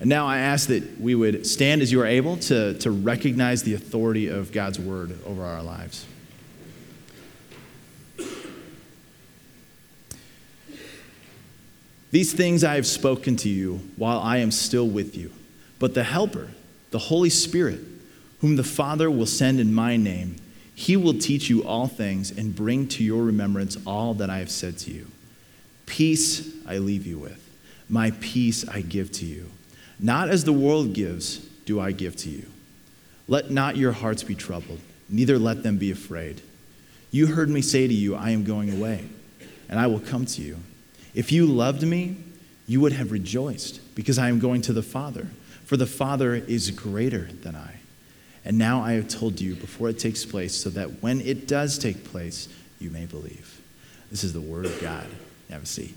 And now I ask that we would stand as you are able to, to recognize the authority of God's word over our lives. These things I have spoken to you while I am still with you. But the Helper, the Holy Spirit, whom the Father will send in my name, he will teach you all things and bring to your remembrance all that I have said to you. Peace I leave you with, my peace I give to you. Not as the world gives, do I give to you. Let not your hearts be troubled, neither let them be afraid. You heard me say to you, I am going away, and I will come to you. If you loved me, you would have rejoiced, because I am going to the Father, for the Father is greater than I. And now I have told you before it takes place, so that when it does take place, you may believe. This is the Word of God. Have a seat.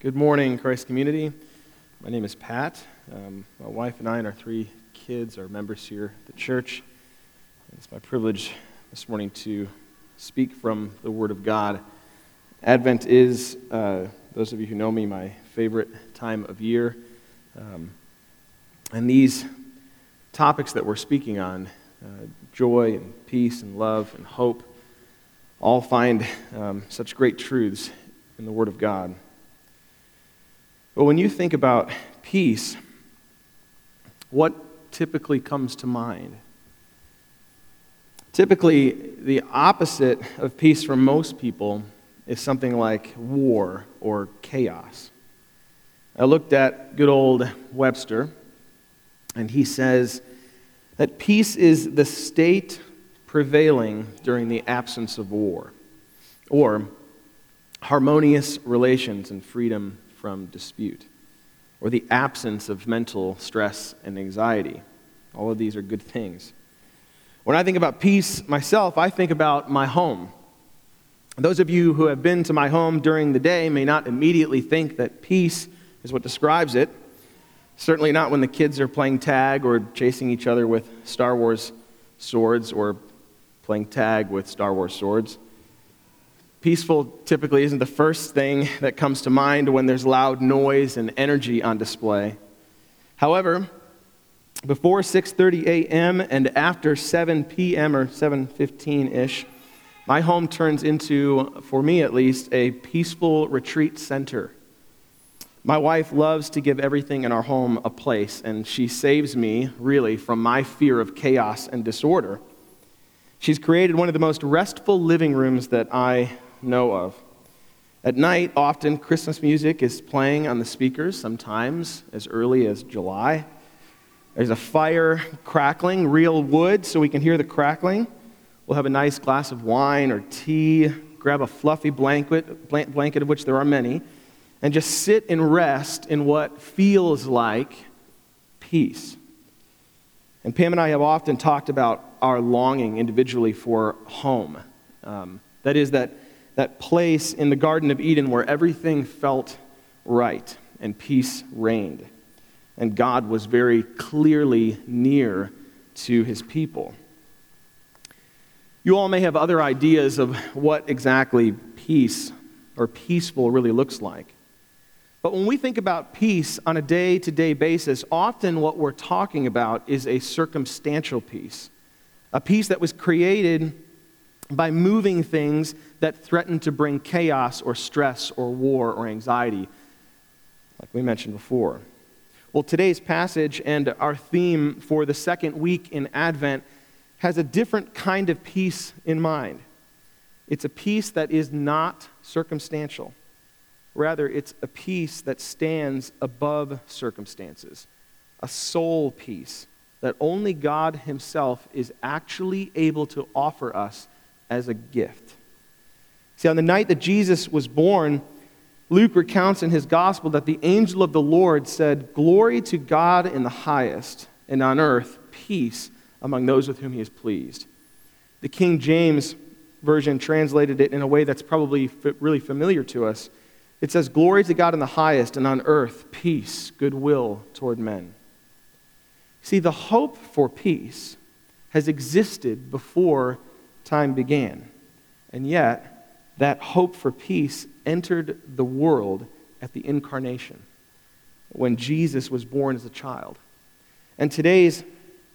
Good morning, Christ community. My name is Pat. Um, my wife and I and our three kids are members here at the church. It's my privilege this morning to speak from the Word of God. Advent is, uh, those of you who know me, my favorite time of year. Um, and these topics that we're speaking on uh, joy and peace and love and hope all find um, such great truths in the Word of God. But when you think about peace, what typically comes to mind? Typically, the opposite of peace for most people is something like war or chaos. I looked at good old Webster, and he says that peace is the state prevailing during the absence of war, or harmonious relations and freedom from dispute, or the absence of mental stress and anxiety. All of these are good things. When I think about peace myself, I think about my home. Those of you who have been to my home during the day may not immediately think that peace is what describes it. Certainly not when the kids are playing tag or chasing each other with Star Wars swords or playing tag with Star Wars swords. Peaceful typically isn't the first thing that comes to mind when there's loud noise and energy on display. However, before 6:30 a.m. and after 7 p.m. or 7:15ish, my home turns into for me at least a peaceful retreat center. My wife loves to give everything in our home a place and she saves me really from my fear of chaos and disorder. She's created one of the most restful living rooms that I know of. At night, often Christmas music is playing on the speakers, sometimes as early as July. There's a fire crackling, real wood, so we can hear the crackling. We'll have a nice glass of wine or tea, grab a fluffy blanket, blanket of which there are many, and just sit and rest in what feels like peace. And Pam and I have often talked about our longing individually for home. Um, that is, that that place in the Garden of Eden where everything felt right and peace reigned. And God was very clearly near to his people. You all may have other ideas of what exactly peace or peaceful really looks like. But when we think about peace on a day to day basis, often what we're talking about is a circumstantial peace, a peace that was created by moving things that threaten to bring chaos or stress or war or anxiety, like we mentioned before. Well, today's passage and our theme for the second week in Advent has a different kind of peace in mind. It's a peace that is not circumstantial. Rather, it's a peace that stands above circumstances, a soul peace that only God Himself is actually able to offer us as a gift. See, on the night that Jesus was born, Luke recounts in his gospel that the angel of the Lord said, Glory to God in the highest, and on earth peace among those with whom he is pleased. The King James Version translated it in a way that's probably really familiar to us. It says, Glory to God in the highest, and on earth peace, goodwill toward men. See, the hope for peace has existed before time began. And yet, that hope for peace entered the world at the incarnation, when Jesus was born as a child. And today's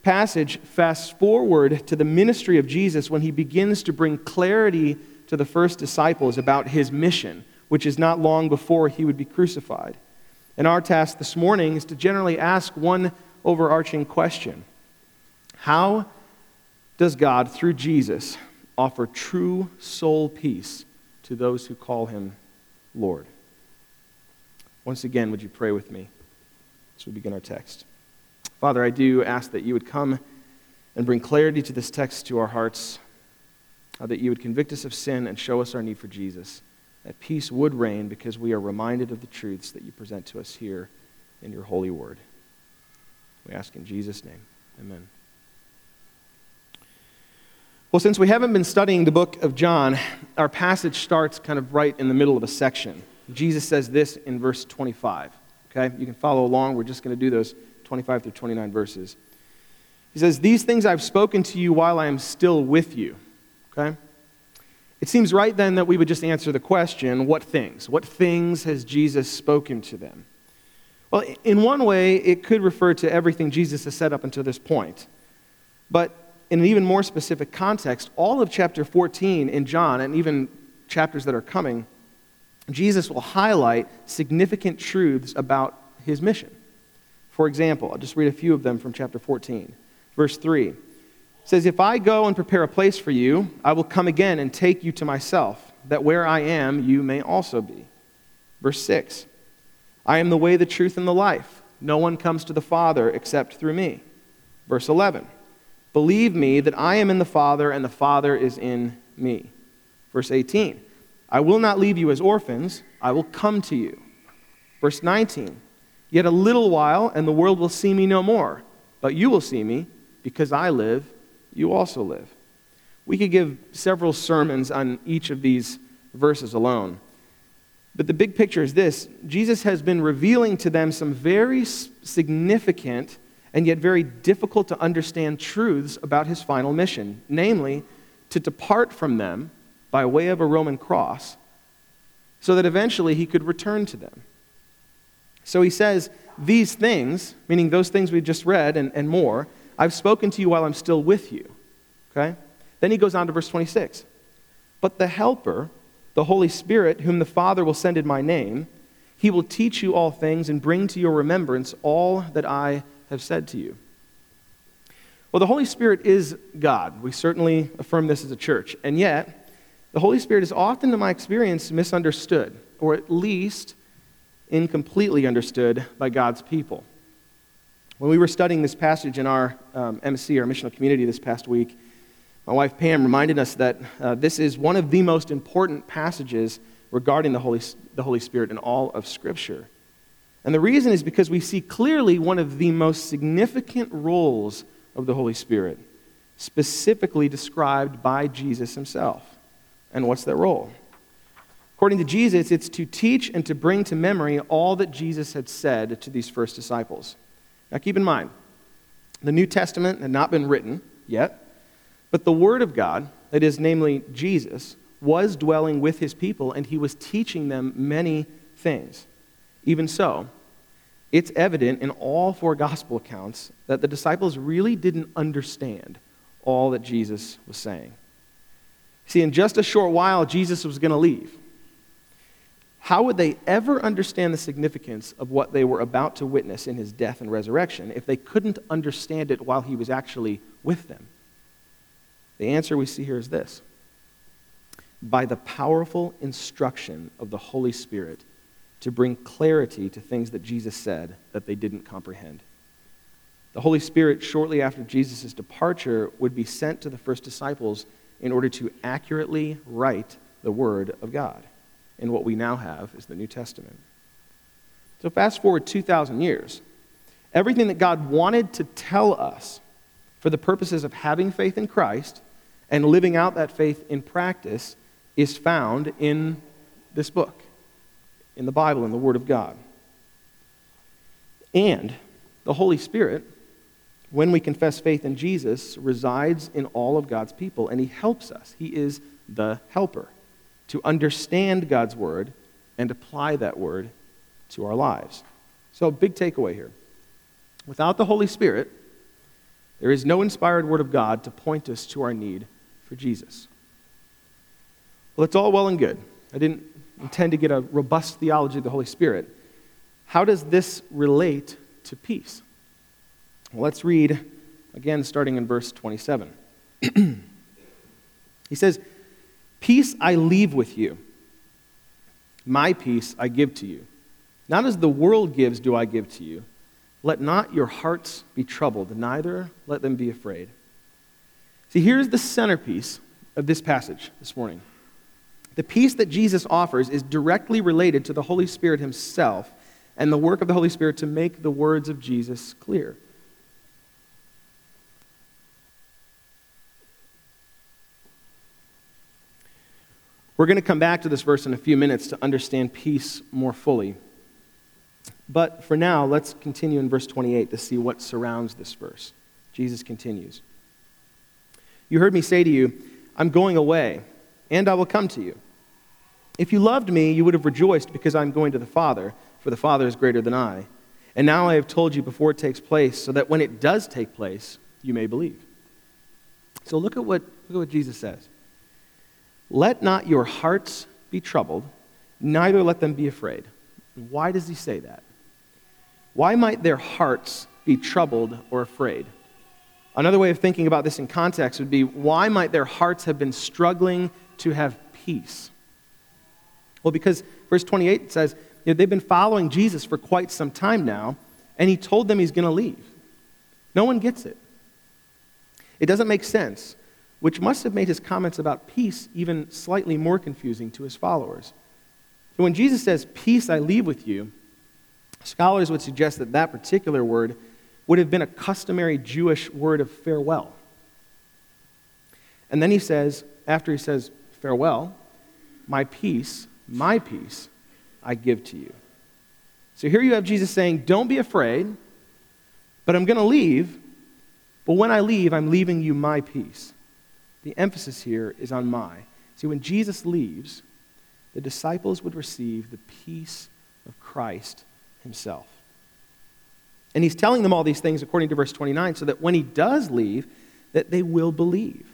passage fast forward to the ministry of Jesus when he begins to bring clarity to the first disciples about his mission, which is not long before he would be crucified. And our task this morning is to generally ask one overarching question How does God, through Jesus, offer true soul peace to those who call him Lord? Once again, would you pray with me as we begin our text? Father, I do ask that you would come and bring clarity to this text to our hearts, uh, that you would convict us of sin and show us our need for Jesus, that peace would reign because we are reminded of the truths that you present to us here in your holy word. We ask in Jesus' name. Amen. Well, since we haven't been studying the book of John, our passage starts kind of right in the middle of a section. Jesus says this in verse 25. Okay? You can follow along. We're just going to do those 25 through 29 verses. He says, These things I've spoken to you while I am still with you. Okay? It seems right then that we would just answer the question what things? What things has Jesus spoken to them? Well, in one way, it could refer to everything Jesus has said up until this point. But in an even more specific context, all of chapter 14 in John, and even chapters that are coming, Jesus will highlight significant truths about his mission. For example, I'll just read a few of them from chapter 14. Verse 3 says, If I go and prepare a place for you, I will come again and take you to myself, that where I am, you may also be. Verse 6 I am the way, the truth, and the life. No one comes to the Father except through me. Verse 11 Believe me that I am in the Father, and the Father is in me. Verse 18 I will not leave you as orphans, I will come to you. Verse 19 Yet a little while, and the world will see me no more. But you will see me, because I live, you also live. We could give several sermons on each of these verses alone. But the big picture is this Jesus has been revealing to them some very significant and yet very difficult to understand truths about his final mission, namely, to depart from them by way of a Roman cross, so that eventually he could return to them. So he says, These things, meaning those things we just read and, and more, I've spoken to you while I'm still with you. Okay? Then he goes on to verse 26. But the Helper, the Holy Spirit, whom the Father will send in my name, he will teach you all things and bring to your remembrance all that I have said to you. Well, the Holy Spirit is God. We certainly affirm this as a church. And yet, the Holy Spirit is often, in my experience, misunderstood, or at least incompletely understood by God's people. When we were studying this passage in our um, MSC, our missional community, this past week, my wife Pam reminded us that uh, this is one of the most important passages regarding the Holy, the Holy Spirit in all of Scripture. And the reason is because we see clearly one of the most significant roles of the Holy Spirit, specifically described by Jesus himself. And what's that role? According to Jesus, it's to teach and to bring to memory all that Jesus had said to these first disciples. Now, keep in mind, the New Testament had not been written yet, but the Word of God, that is, namely Jesus, was dwelling with his people and he was teaching them many things. Even so, it's evident in all four gospel accounts that the disciples really didn't understand all that Jesus was saying. See, in just a short while, Jesus was going to leave. How would they ever understand the significance of what they were about to witness in his death and resurrection if they couldn't understand it while he was actually with them? The answer we see here is this by the powerful instruction of the Holy Spirit to bring clarity to things that Jesus said that they didn't comprehend. The Holy Spirit, shortly after Jesus' departure, would be sent to the first disciples in order to accurately write the Word of God in what we now have is the New Testament. So, fast forward 2,000 years. Everything that God wanted to tell us for the purposes of having faith in Christ and living out that faith in practice is found in this book, in the Bible, in the Word of God. And the Holy Spirit when we confess faith in Jesus, resides in all of God's people, and He helps us. He is the helper to understand God's word and apply that word to our lives. So, big takeaway here. Without the Holy Spirit, there is no inspired word of God to point us to our need for Jesus. Well, it's all well and good. I didn't intend to get a robust theology of the Holy Spirit. How does this relate to peace? Well, let's read again, starting in verse 27. he says, Peace I leave with you, my peace I give to you. Not as the world gives, do I give to you. Let not your hearts be troubled, neither let them be afraid. See, here's the centerpiece of this passage this morning. The peace that Jesus offers is directly related to the Holy Spirit himself and the work of the Holy Spirit to make the words of Jesus clear. We're going to come back to this verse in a few minutes to understand peace more fully. But for now, let's continue in verse 28 to see what surrounds this verse. Jesus continues You heard me say to you, I'm going away, and I will come to you. If you loved me, you would have rejoiced because I'm going to the Father, for the Father is greater than I. And now I have told you before it takes place, so that when it does take place, you may believe. So look at what, look at what Jesus says. Let not your hearts be troubled, neither let them be afraid. Why does he say that? Why might their hearts be troubled or afraid? Another way of thinking about this in context would be why might their hearts have been struggling to have peace? Well, because verse 28 says you know, they've been following Jesus for quite some time now, and he told them he's going to leave. No one gets it. It doesn't make sense which must have made his comments about peace even slightly more confusing to his followers. So when Jesus says, Peace I leave with you, scholars would suggest that that particular word would have been a customary Jewish word of farewell. And then he says, after he says, Farewell, my peace, my peace, I give to you. So here you have Jesus saying, Don't be afraid, but I'm going to leave. But when I leave, I'm leaving you my peace. The emphasis here is on my. See, when Jesus leaves, the disciples would receive the peace of Christ himself. And he's telling them all these things according to verse 29 so that when he does leave, that they will believe.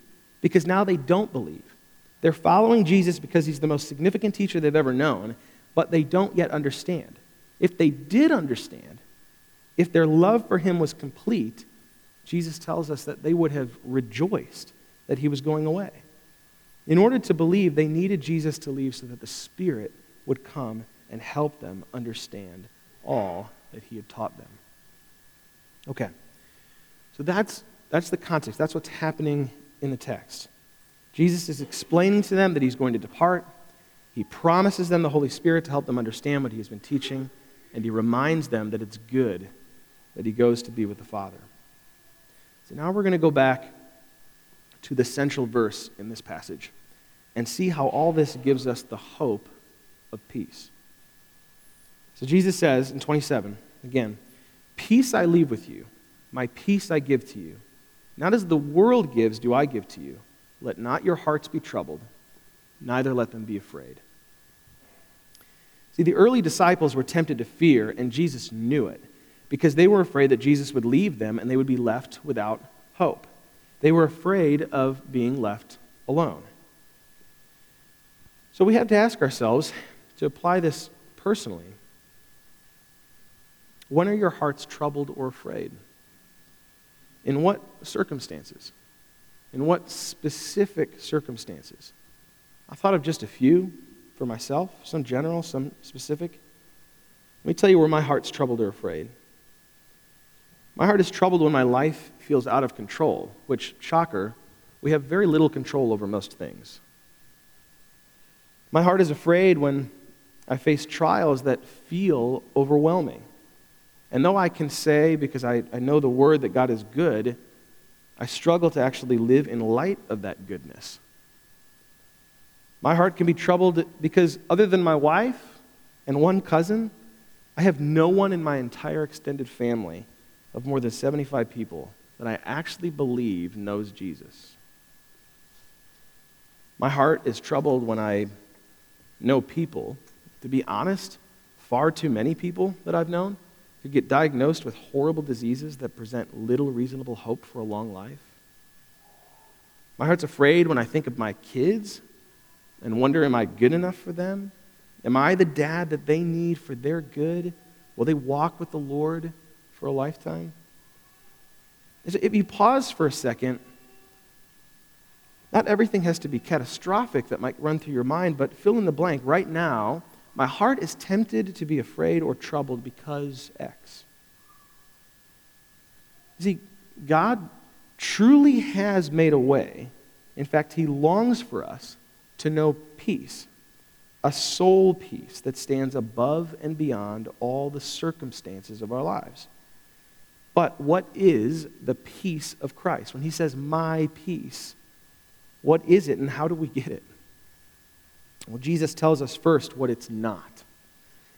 Because now they don't believe. They're following Jesus because he's the most significant teacher they've ever known, but they don't yet understand. If they did understand, if their love for him was complete, Jesus tells us that they would have rejoiced that he was going away. In order to believe, they needed Jesus to leave so that the Spirit would come and help them understand all that he had taught them. Okay, so that's, that's the context. That's what's happening in the text. Jesus is explaining to them that he's going to depart. He promises them the Holy Spirit to help them understand what he has been teaching, and he reminds them that it's good that he goes to be with the Father. So now we're going to go back to the central verse in this passage and see how all this gives us the hope of peace. So Jesus says in 27, again, Peace I leave with you, my peace I give to you. Not as the world gives, do I give to you. Let not your hearts be troubled, neither let them be afraid. See, the early disciples were tempted to fear, and Jesus knew it because they were afraid that Jesus would leave them and they would be left without hope. They were afraid of being left alone. So we have to ask ourselves to apply this personally. When are your hearts troubled or afraid? In what circumstances? In what specific circumstances? I thought of just a few for myself, some general, some specific. Let me tell you where my heart's troubled or afraid. My heart is troubled when my life feels out of control, which, shocker, we have very little control over most things. My heart is afraid when I face trials that feel overwhelming. And though I can say, because I, I know the word that God is good, I struggle to actually live in light of that goodness. My heart can be troubled because, other than my wife and one cousin, I have no one in my entire extended family of more than 75 people that I actually believe knows Jesus. My heart is troubled when I know people, to be honest, far too many people that I've known who get diagnosed with horrible diseases that present little reasonable hope for a long life. My heart's afraid when I think of my kids and wonder, am I good enough for them? Am I the dad that they need for their good? Will they walk with the Lord for a lifetime? If you pause for a second, not everything has to be catastrophic that might run through your mind, but fill in the blank. Right now, my heart is tempted to be afraid or troubled because X. See, God truly has made a way. In fact, He longs for us to know peace, a soul peace that stands above and beyond all the circumstances of our lives. But what is the peace of Christ? When He says, My peace, what is it and how do we get it? Well, Jesus tells us first what it's not.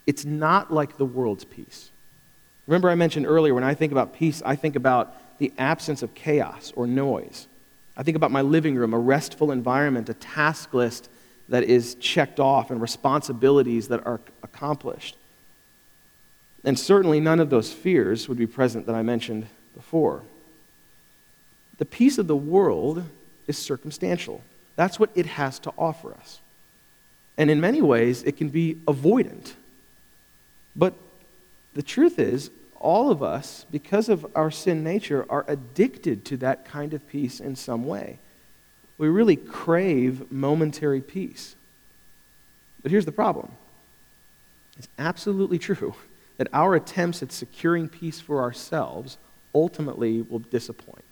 It's not like the world's peace. Remember, I mentioned earlier when I think about peace, I think about the absence of chaos or noise. I think about my living room, a restful environment, a task list that is checked off, and responsibilities that are accomplished. And certainly none of those fears would be present that I mentioned before. The peace of the world is circumstantial. That's what it has to offer us. And in many ways, it can be avoidant. But the truth is, all of us, because of our sin nature, are addicted to that kind of peace in some way. We really crave momentary peace. But here's the problem it's absolutely true that our attempts at securing peace for ourselves ultimately will disappoint.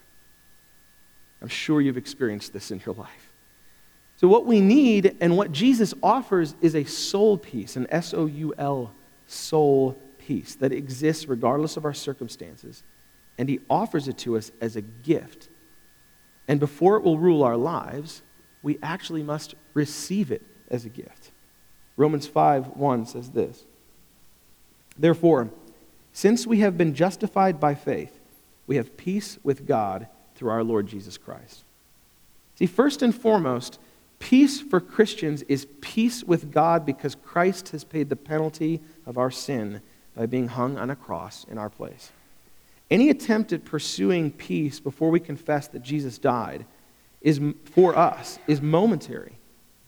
I'm sure you've experienced this in your life. So, what we need and what Jesus offers is a soul peace, an S O U L, soul peace that exists regardless of our circumstances. And He offers it to us as a gift. And before it will rule our lives, we actually must receive it as a gift. Romans 5 1 says this Therefore, since we have been justified by faith, we have peace with God through our Lord Jesus Christ. See, first and foremost, peace for Christians is peace with God because Christ has paid the penalty of our sin by being hung on a cross in our place. Any attempt at pursuing peace before we confess that Jesus died is for us is momentary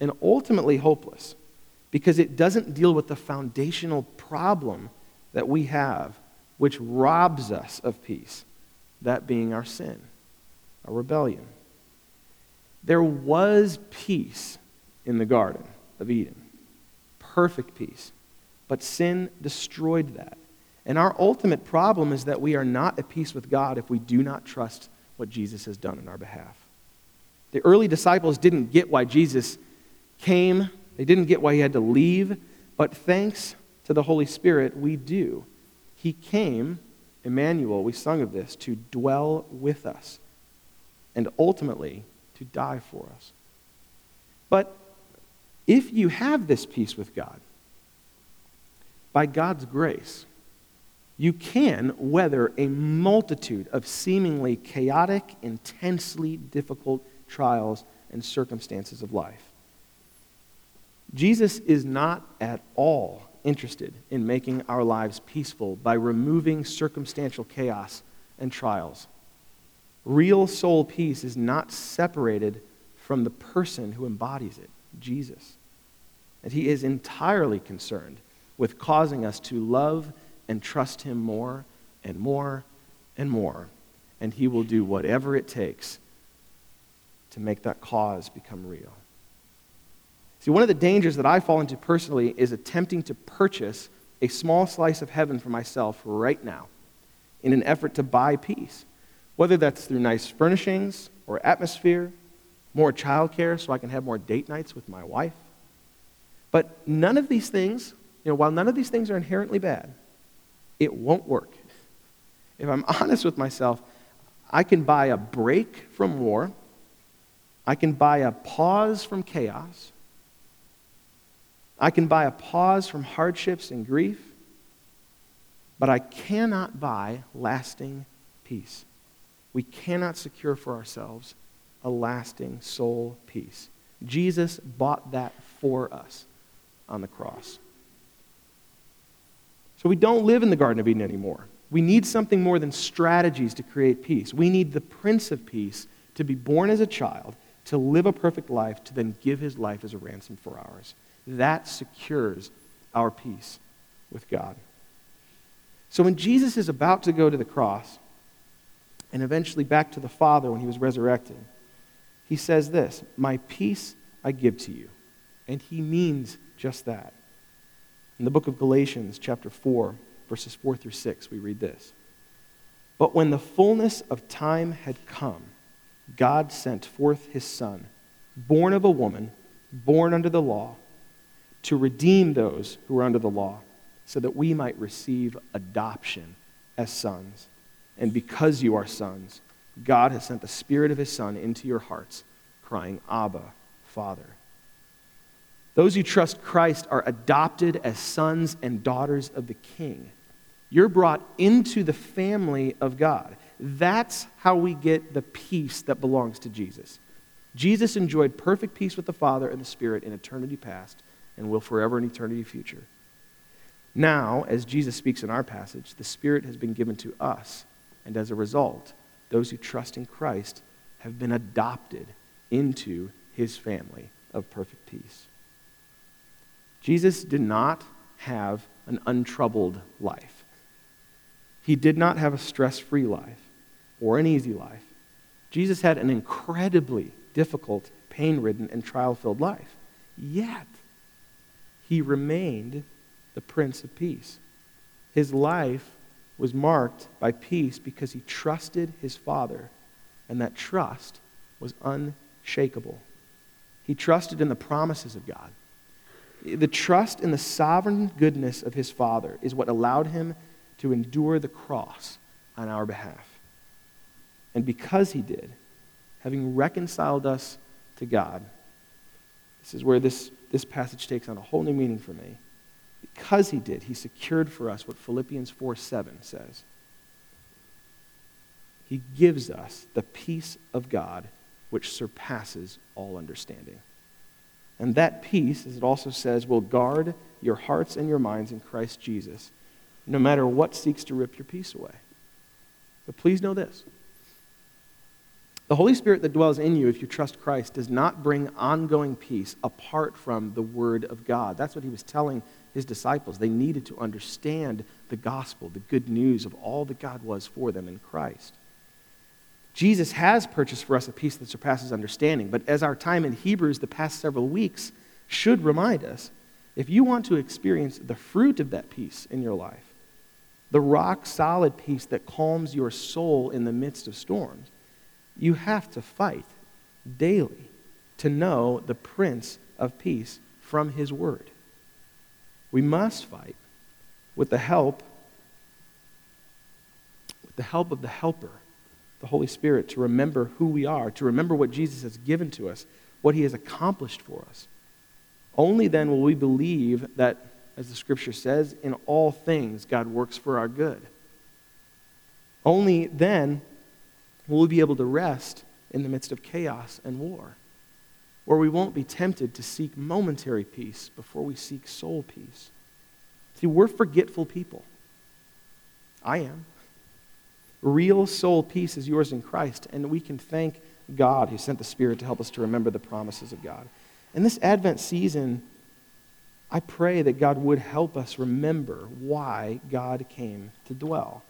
and ultimately hopeless because it doesn't deal with the foundational problem that we have which robs us of peace, that being our sin our rebellion. There was peace in the Garden of Eden, perfect peace, but sin destroyed that. And our ultimate problem is that we are not at peace with God if we do not trust what Jesus has done in our behalf. The early disciples didn't get why Jesus came, they didn't get why he had to leave, but thanks to the Holy Spirit, we do. He came, Emmanuel, we sung of this, to dwell with us and ultimately to die for us. But if you have this peace with God, by God's grace, you can weather a multitude of seemingly chaotic, intensely difficult trials and circumstances of life. Jesus is not at all interested in making our lives peaceful by removing circumstantial chaos and trials. Real soul peace is not separated from the person who embodies it, Jesus. And he is entirely concerned with causing us to love and trust him more and more and more. And he will do whatever it takes to make that cause become real. See, one of the dangers that I fall into personally is attempting to purchase a small slice of heaven for myself right now in an effort to buy peace whether that's through nice furnishings or atmosphere, more childcare so I can have more date nights with my wife. But none of these things, you know, while none of these things are inherently bad, it won't work. If I'm honest with myself, I can buy a break from war, I can buy a pause from chaos, I can buy a pause from hardships and grief, but I cannot buy lasting peace. We cannot secure for ourselves a lasting soul peace. Jesus bought that for us on the cross. So we don't live in the Garden of Eden anymore. We need something more than strategies to create peace. We need the Prince of Peace to be born as a child, to live a perfect life, to then give his life as a ransom for ours. That secures our peace with God. So when Jesus is about to go to the cross and eventually back to the Father when he was resurrected, he says this My peace I give to you. And he means just that. In the book of Galatians, chapter 4, verses 4 through 6, we read this But when the fullness of time had come, God sent forth his Son, born of a woman, born under the law, to redeem those who were under the law, so that we might receive adoption as sons. And because you are sons, God has sent the Spirit of his Son into your hearts, crying, Abba, Father. Those who trust Christ are adopted as sons and daughters of the King. You're brought into the family of God. That's how we get the peace that belongs to Jesus. Jesus enjoyed perfect peace with the Father and the Spirit in eternity past and will forever in eternity future. Now, as Jesus speaks in our passage, the Spirit has been given to us, and as a result, those who trust in Christ have been adopted into his family of perfect peace. Jesus did not have an untroubled life. He did not have a stress free life or an easy life. Jesus had an incredibly difficult, pain ridden, and trial filled life. Yet, he remained the Prince of Peace. His life was marked by peace because he trusted his Father, and that trust was unshakable. He trusted in the promises of God. The trust in the sovereign goodness of his Father is what allowed him to endure the cross on our behalf. And because he did, having reconciled us to God, this is where this, this passage takes on a whole new meaning for me. Because he did, he secured for us what Philippians 4 7 says. He gives us the peace of God which surpasses all understanding. And that peace, as it also says, will guard your hearts and your minds in Christ Jesus, no matter what seeks to rip your peace away. But please know this the Holy Spirit that dwells in you, if you trust Christ, does not bring ongoing peace apart from the Word of God. That's what he was telling his disciples. They needed to understand the gospel, the good news of all that God was for them in Christ. Jesus has purchased for us a peace that surpasses understanding, but as our time in Hebrews the past several weeks should remind us, if you want to experience the fruit of that peace in your life, the rock solid peace that calms your soul in the midst of storms, you have to fight daily to know the Prince of Peace from His Word. We must fight with the help with the help of the helper, the Holy Spirit, to remember who we are, to remember what Jesus has given to us, what He has accomplished for us. Only then will we believe that, as the Scripture says, in all things God works for our good. Only then will we be able to rest in the midst of chaos and war, where we won't be tempted to seek momentary peace before we seek soul peace. See, we're forgetful people. I am. Real soul peace is yours in Christ, and we can thank God who sent the Spirit to help us to remember the promises of God. In this Advent season, I pray that God would help us remember why God came to dwell.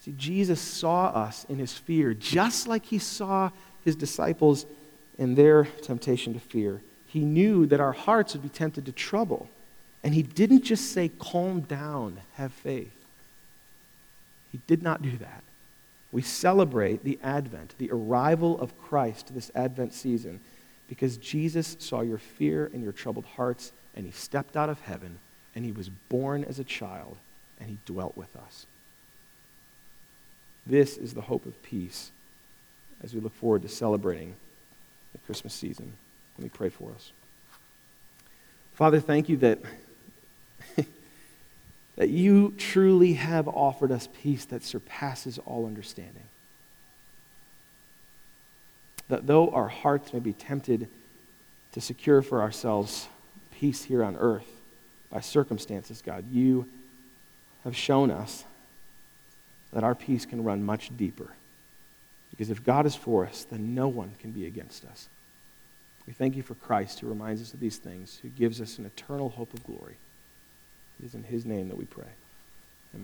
See, Jesus saw us in his fear, just like he saw his disciples in their temptation to fear. He knew that our hearts would be tempted to trouble. And he didn't just say, calm down, have faith. He did not do that. We celebrate the advent, the arrival of Christ this advent season, because Jesus saw your fear and your troubled hearts, and he stepped out of heaven, and he was born as a child, and he dwelt with us. This is the hope of peace as we look forward to celebrating the Christmas season. Let me pray for us. Father, thank you that, that you truly have offered us peace that surpasses all understanding. that though our hearts may be tempted to secure for ourselves peace here on earth by circumstances, God, you have shown us that our peace can run much deeper. Because if God is for us, then no one can be against us. We thank you for Christ who reminds us of these things, who gives us an eternal hope of glory. It is in his name that we pray.